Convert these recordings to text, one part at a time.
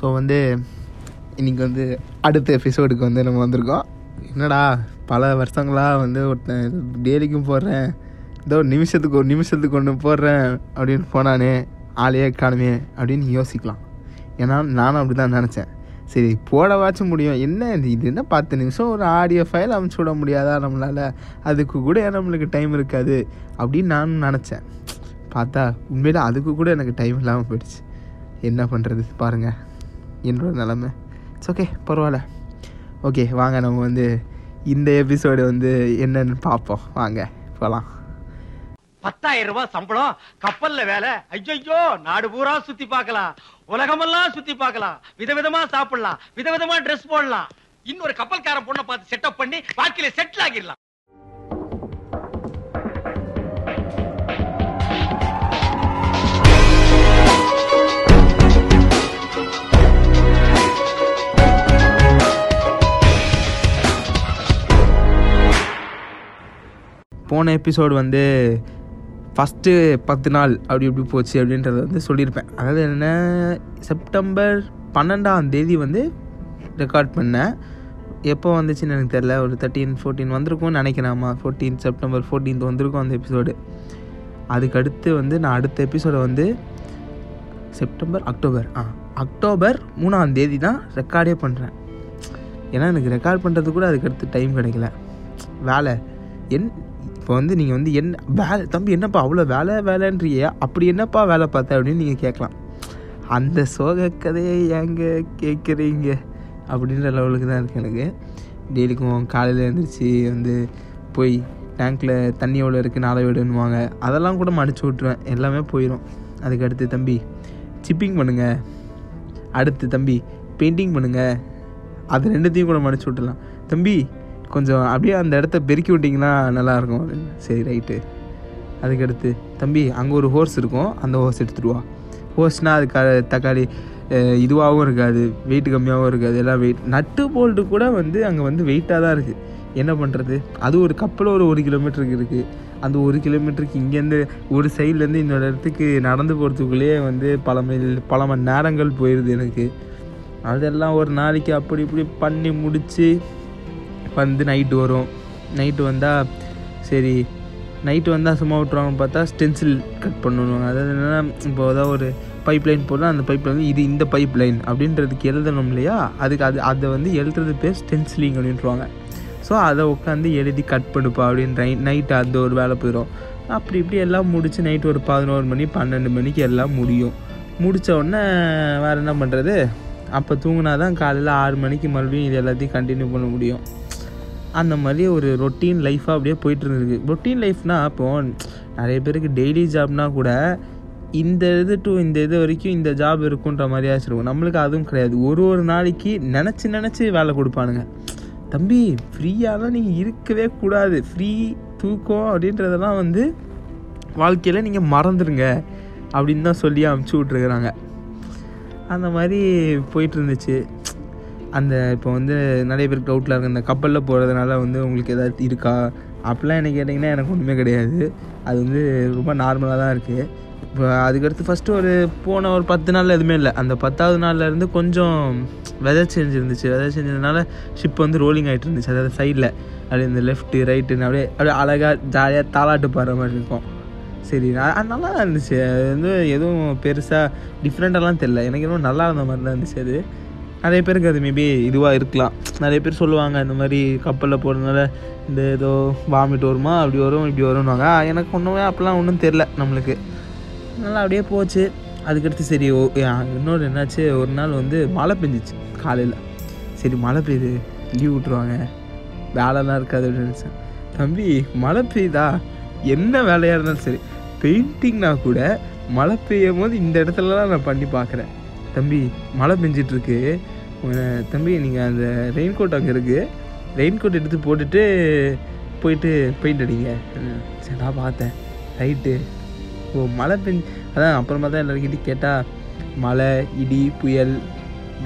So வந்து இன்றைக்கி வந்து அடுத்த எபிசோடுக்கு வந்து நம்ம வந்திருக்கோம். என்னடா பல வருஷங்களாக வந்து ஒருத்தன் டெய்லிக்கும் போடுறேன். ஏதோ நிமிஷத்துக்கு ஒரு நிமிஷத்துக்கு ஒன்று போடுறேன் அப்படின்னு போனானே ஆளையே காணுமே அப்படின்னு யோசிக்கலாம். ஏன்னா நானும் அப்படி தான் நினச்சேன். சரி போடவாச்சும் முடியும். என்ன இது இது என்ன பத்து நிமிஷம்? ஒரு ஆடியோ ஃபைல் அமுச்சு விட முடியாதா நம்மளால்? அதுக்கு கூட நம்மளுக்கு டைம் இருக்காது அப்படின்னு நானும் நினச்சேன். பார்த்தா உண்மையில் அதுக்கு கூட எனக்கு டைம் இல்லாமல் போயிடுச்சு. என்ன பண்ணுறது பாருங்கள் என்னோட நிலமை. இட்ஸ் ஓகே பரவாயில்ல. ஓகே வாங்க நம்ம வந்து இந்த எபிசோடு வந்து என்னன்னு பார்ப்போம். வாங்க போகலாம் பத்தாயிரம் ரூபாய் சம்பளம் கப்பல்ல வேலை. ஐயோ நாடு பூரா சுத்தி பார்க்கலாம். உலகமெல்லாம் சுத்தி பார்க்கலாம். விதவிதமா சாப்பிடலாம். விதவிதமா ட்ரெஸ் போடலாம். இன்னொரு கப்பல்காரன் பொண்ணை பார்த்து செட்டப் பண்ணி வாழ்க்கையில செட்டில் ஆகிடலாம். போன எபிசோடு வந்து ஃபஸ்ட்டு பத்து நாள் அப்படி இப்படி போச்சு அப்படின்றத வந்து சொல்லியிருப்பேன். அதாவது என்ன செப்டம்பர் பன்னெண்டாம் தேதி வந்து ரெக்கார்ட் பண்ணேன். எப்போ வந்துச்சுன்னு எனக்கு தெரில ஒரு தேர்ட்டீன் ஃபோர்டீன் வந்திருக்கும்னு நினைக்கிறேன்மா ஃபோர்டீன் செப்டம்பர் ஃபோர்டீன்த் வந்திருக்கும் அந்த எபிசோடு அதுக்கடுத்து வந்து நான் அடுத்த எபிசோடை வந்து செப்டம்பர் அக்டோபர். ஆ அக்டோபர் மூணாம் தேதி தான் ரெக்கார்டே பண்ணுறேன் ஏன்னா எனக்கு ரெக்கார்ட் பண்ணுறது கூட அதுக்கடுத்து டைம் கிடைக்கல. வேலை. என் இப்போ வந்து நீங்கள் வந்து என்ன வேலை தம்பி என்னப்பா அவ்வளோ வேலை வேலைன்றியே? அப்படி என்னப்பா வேலை பார்த்த அப்படின்னு நீங்கள் கேட்கலாம். அந்த சோக கதையை ஏங்க கேட்குறீங்க? அப்படின்ற லெவலுக்கு தான் இருக்குது எனக்கு. டெய்லிக்கும் காலையில் எழுந்திரிச்சு வந்து போய் டேங்க்கில் தண்ணி எவ்வளோ இருக்குது நாளை விடுன்னுவாங்க. அதெல்லாம் கூட மடிச்சு விட்ருவேன் எல்லாமே போயிடும் அதுக்கு அடுத்து தம்பி சிப்பிங் பண்ணுங்கள் அடுத்து தம்பி பெயிண்டிங் பண்ணுங்கள் அது ரெண்டுத்தையும் கூட மடிச்சு விட்டுலாம் தம்பி கொஞ்சம் அப்படியே அந்த இடத்த பெருக்கி விட்டிங்கன்னா நல்லாயிருக்கும் அப்படின்னு. சரி ரைட்டு. அதுக்கடுத்து தம்பி அங்கே ஒரு ஹோர்ஸ் இருக்கும். அந்த ஹோர்ஸ் எடுத்துகிட்டு வா. ஹோர்ஸ்னால் அது க தக்காளி இதுவாகவும் இருக்காது வெயிட் கம்மியாகவும் இருக்காது. எல்லாம் வெயிட் நட்டு போல்ட்டு கூட வந்து அங்கே வந்து வெயிட்டாக தான் இருக்குது என்ன பண்ணுறது அது ஒரு கப்பல் ஒரு ஒரு கிலோமீட்டருக்கு இருக்குது அந்த ஒரு கிலோமீட்டருக்கு இங்கேருந்து ஒரு சைட்லேருந்து இன்னொரு இடத்துக்கு நடந்து போகிறதுக்குள்ளேயே வந்து பல மைல் பல மணி நேரங்கள் போயிடுது எனக்கு. அதெல்லாம் ஒரு நாளைக்கு அப்படி இப்படி பண்ணி முடித்து வந்து நைட்டு வரும். நைட்டு வந்தால் சரி நைட்டு வந்தால் சும்மா விட்ருவாங்கன்னு பார்த்தா ஸ்டென்சில் கட் பண்ணணும் அதாவது என்னென்னா இப்போ ஏதாவது ஒரு பைப் லைன் போடலாம் அந்த பைப் லைன் இது இந்த பைப் லைன் அப்படின்றதுக்கு எழுதணும் இல்லையா? அதுக்கு அது அதை வந்து எழுதுறது பேர் ஸ்டென்சிலிங் அப்படின்ட்டுருவாங்க ஸோ அதை உட்காந்து எழுதி கட் பண்ணுப்பா அப்படின்னு நைட்டு அந்த ஒரு வேலை போயிடும் அப்படி இப்படி எல்லாம் முடித்து நைட்டு ஒரு பதினோரு மணி பன்னெண்டு மணிக்கு எல்லாம் முடியும். முடித்த உடனே வேறு என்ன பண்ணுறது அப்போ தூங்கினா தான் காலையில் ஆறு மணிக்கு மறுபடியும் இது எல்லாத்தையும் கண்டினியூ பண்ண முடியும். அந்த மாதிரி ஒரு ரொட்டீன் லைஃபாக அப்படியே போயிட்டு இருந்திருக்கு. ரொட்டீன் லைஃப்னால் இப்போது நிறைய பேருக்கு டெய்லி ஜாப்னா கூட இந்த இது டு இந்த இது வரைக்கும் இந்த ஜாப் இருக்குன்ற மாதிரியா இருக்கும் நம்மளுக்கு அதுவும் கிடையாது. ஒரு ஒரு நாளைக்கு நினச்சி நினச்சி வேலை கொடுப்பானுங்க. தம்பி ஃப்ரீயாலாம் நீங்கள் இருக்கவே கூடாது. ஃப்ரீ தூக்கம் அப்படின்றதெல்லாம் வந்து வாழ்க்கையில் நீங்கள் மறந்துடுங்க அப்படின்னு தான் சொல்லி அமுச்சு விட்ருக்குறாங்க அந்த மாதிரி போயிட்டு இருந்துச்சு. அந்த இப்போ வந்து நிறைய பேருக்கு டவுட்டில் இருக்க இந்த கப்பலில் போகிறதுனால வந்து உங்களுக்கு ஏதாவது இருக்கா? அப்படிலாம் என்ன கேட்டிங்கன்னா எனக்கு ஒன்றுமே கிடையாது. அது வந்து ரொம்ப நார்மலாக தான் இருக்குது இப்போ அதுக்கடுத்து ஃபஸ்ட்டு ஒரு போன ஒரு பத்து நாளில் எதுவுமே இல்லை. அந்த பத்தாவது நாள்ல இருந்து கொஞ்சம் வெதர் சேஞ்ச் இருந்துச்சு. வெதர் ஷிப் வந்து ரோலிங் ஆகிட்டு இருந்துச்சு. அதாவது சைடில் அப்படியே இந்த லெஃப்ட்டு ரைட்டுன்னு அப்படியே அப்படியே அழகாக ஜாலியாக தாளாட்டு பாடுற மாதிரி இருக்கும். சரி நான் அது நல்லா தான் இருந்துச்சு. அது வந்து எதுவும் பெருசாக டிஃப்ரெண்ட்டாலாம் தெரில எனக்கு எதுவும் நல்லா இருந்த மாதிரி தான் இருந்துச்சு அது. நிறைய பேருக்கு அது மேபி இதுவாக இருக்கலாம். நிறைய பேர் சொல்லுவாங்க இந்த மாதிரி கப்பலில் போகிறதுனால இந்த ஏதோ வாமிட் வருமா அப்படி வரும் இப்படி வரும்னுவாங்க. எனக்கு ஒன்றுமே அப்போலாம் ஒன்றும் தெரில நம்மளுக்கு. நல்லா அப்படியே போச்சு. அதுக்கடுத்து சரி ஓ இன்னொரு என்னாச்சு ஒரு நாள் வந்து மழை பெஞ்சிச்சு காலையில். சரி மழை பெய்யுது லீவ் விட்ருவாங்க வேலைலாம் இருக்காது அப்படின்னு நினச்சேன். தம்பி மழை பெய்யுதா? என்ன வேலையாக இருந்தாலும் சரி பெயிண்டிங்னா கூட மழை பெய்யும் போது இந்த இடத்துலலாம் நான் பண்ணி பார்க்குறேன். தம்பி மழை பெஞ்சிட்ருக்கு தம்பி நீங்கள் அந்த ரெயின் கோட் அங்கே இருக்குது ரெயின் கோட் எடுத்து போட்டுட்டு போயிட்டு பெயிண்ட் அடிங்க. சரி நான் பார்த்தேன். ரைட்டு ஓ மழை பெஞ்சு அதான் அப்புறமா தான் எல்லாருக்கிட்டையும் கேட்டால் மழை இடி புயல்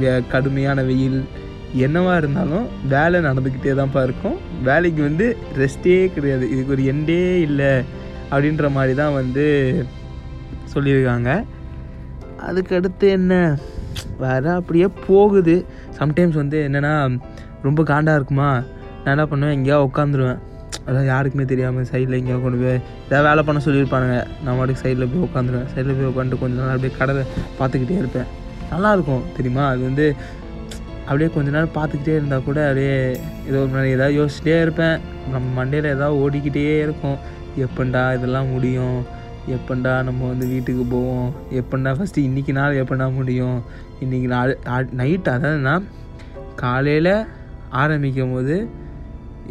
வே- கடுமையான வெயில் என்னவாக இருந்தாலும் வேலை நடந்துக்கிட்டே தான்ப்பா இருக்கும். வேலைக்கு வந்து ரெஸ்ட்டே கிடையாது. இதுக்கு ஒரு எண்டே இல்லை அப்படின்ற மாதிரி தான் வந்து சொல்லியிருக்காங்க. அதுக்கு அடுத்து என்ன? வர அப்படியே போகுது. சம்டைம்ஸ் வந்து என்னென்னா ரொம்ப காண்டாக இருக்குமா? நான் என்ன பண்ணுவேன்? எங்கேயா உட்காந்துருவேன் அதாவது யாருக்குமே தெரியாமல் சைடில் எங்கேயா கொண்டு போய் ஏதாவது வேலை பண்ண சொல்லியிருப்பானுங்க. நான் மாட்டுக்கு சைடில் போய் உட்காந்துருவேன் சைடில் போய் உட்காந்துட்டு கொஞ்ச நாள் அப்படியே கடலை பார்த்துக்கிட்டே இருப்பேன். நல்லாயிருக்கும் தெரியுமா? அது வந்து அப்படியே கொஞ்ச நேரம் பார்த்துக்கிட்டே இருந்தால் கூட அப்படியே ஏதோ ஒரு மாதிரி ஏதாவது யோசிச்சிட்டே இருப்பேன். நம்ம மண்டையில் ஏதாவது ஓடிக்கிட்டே இருக்கும். எப்பண்டா இதெல்லாம் முடியும்? எப்பண்டா நம்ம வந்து வீட்டுக்கு போவோம்? எப்பண்டா ஃபஸ்ட்டு இன்றைக்கி நாள் எப்பண்டா முடியும்? இன்றைக்கி நாள் நைட் அதாவதுன்னா காலையில் ஆரம்பிக்கும் போது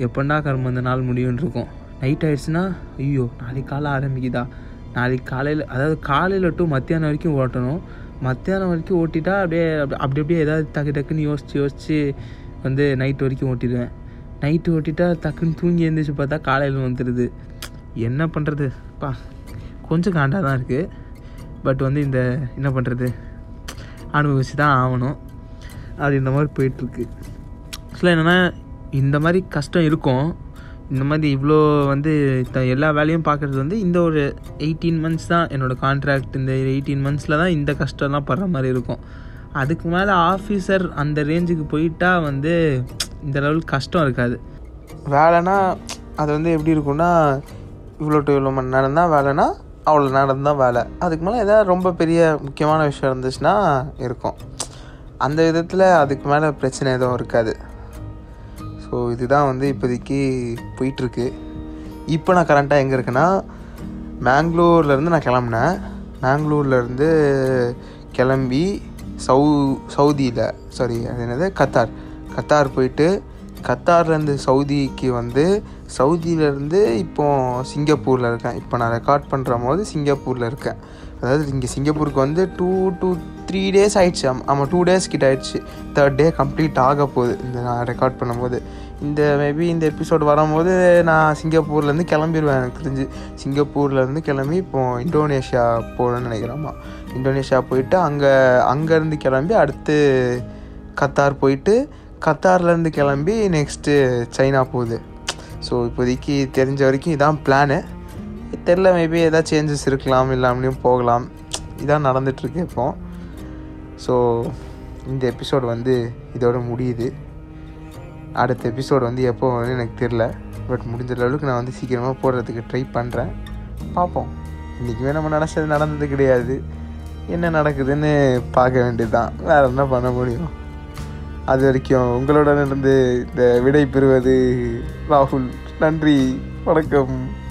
எப்பண்டா கர்மம் அந்த நாள் முடியும்னு இருக்கும் நைட் ஆயிடுச்சுன்னா ஐயோ நாளைக்கு காலை ஆரம்பிக்குதா? நாளைக்கு காலையில் அதாவது காலையில் டு மத்தியானம் வரைக்கும் ஓட்டணும். மத்தியானம் வரைக்கும் ஓட்டிட்டா அப்படியே அப்படி அப்படி அப்படியே ஏதாவது டக்கு டக்குன்னு யோசித்து யோசித்து வந்து நைட் வரைக்கும் ஓட்டிடுவேன். நைட்டு ஓட்டிட்டா டக்குன்னு தூங்கி எழுந்திரிச்சு பார்த்தா காலையில் வந்துடுது என்ன பண்ணுறதுப்பா கொஞ்சம் காண்டாக தான் இருக்குது பட் வந்து இந்த என்ன பண்ணுறது அனுபவிச்சு தான் ஆகணும். அது இந்த மாதிரி போயிட்டுருக்கு. ஆக்சுவலாக என்னென்னா இந்த மாதிரி கஷ்டம் இருக்கும். இந்த மாதிரி இவ்வளோ வந்து த- எல்லா வேலையும் பார்க்குறது வந்து இந்த ஒரு எயிட்டீன் மந்த்ஸ் தான் என்னோடய கான்ட்ராக்ட் இந்த எயிட்டீன் மந்த்ஸில் தான் இந்த கஷ்டம்லாம் படுற மாதிரி இருக்கும். அதுக்கு மேலே ஆஃபீஸர் அந்த ரேஞ்சுக்கு போயிட்டால் வந்து இந்த லெவலுக்கு கஷ்டம் இருக்காது. வேலைனா அது வந்து எப்படி இருக்கும்னா இவ்வளோ டு இவ்வளோ மணி நேரம் தான் வேலைனா அவ்வளோ நேரம் தான் வேலை. அதுக்கு மேலே ஏதாவது ரொம்ப பெரிய முக்கியமான விஷயம் இருந்துச்சுன்னா இருக்கும். அந்த விதத்தில் அதுக்கு மேலே பிரச்சனை எதுவும் இருக்காது. ஸோ இதுதான் வந்து இப்போதைக்கு போயிட்டுருக்கு. இப்போ நான் கரண்ட்டாக எங்கே இருக்கேன்னா மேங்களூர்லேருந்து நான் கிளம்புனேன். மேங்களூர்லேருந்து கிளம்பி சவு சவுதியில் சாரி அது என்னது? கத்தார். கத்தார் போயிட்டு கத்தார்லேருந்து சவுதிக்கு வந்து சவுதியிலேருந்து இப்போது சிங்கப்பூரில் இருக்கேன். இப்போ நான் ரெக்கார்ட் பண்ணுற போது சிங்கப்பூரில் இருக்கேன். அதாவது இங்கே சிங்கப்பூருக்கு வந்து டூ டூ த்ரீ டேஸ் ஆயிடுச்சு. ஆமாம் டூ டேஸ் கிட்ட ஆயிடுச்சு. தேர்ட் டே கம்ப்ளீட் ஆக போகுது. இந்த நான் ரெக்கார்ட் பண்ணும்போது. இந்த மேபி இந்த எபிசோட் வரும்போது நான் சிங்கப்பூர்லேருந்து கிளம்பிடுவேன் எனக்கு தெரிஞ்சு. சிங்கப்பூர்லேருந்து கிளம்பி இப்போது இந்தோனேஷியா போகணும்னு நினைக்கிறேம்மா இந்தோனேஷியா போயிட்டு அங்கே அங்கேருந்து கிளம்பி அடுத்து கத்தார் போயிட்டு கத்தார்லேருந்து கிளம்பி நெக்ஸ்ட்டு சைனா போகுது. ஸோ இப்போதைக்கு தெரிஞ்ச வரைக்கும் இதான் பிளானு தெரில மேபி எதாவது சேஞ்சஸ் இருக்கலாம் இல்லாமலையும் போகலாம். இதான் நடந்துகிட்ருக்கு இப்போ. ஸோ இந்த எபிசோடு வந்து இதோட முடியுது. அடுத்த எபிசோடு வந்து எப்போ வரும்னு எனக்கு தெரில பட் முடிஞ்ச அளவுக்கு நான் வந்து சீக்கிரமாக போடுறதுக்கு ட்ரை பண்ணுறேன் பார்ப்போம். இன்றைக்குமே நம்ம நினச்சது நடந்தது கிடையாது. என்ன நடக்குதுன்னு பார்க்க வேண்டியது தான் வேறு என்ன பண்ண முடியும்? அது வரைக்கும் உங்களுடன் இருந்து இந்த விடை பெறுவது ராகுல். நன்றி வணக்கம்.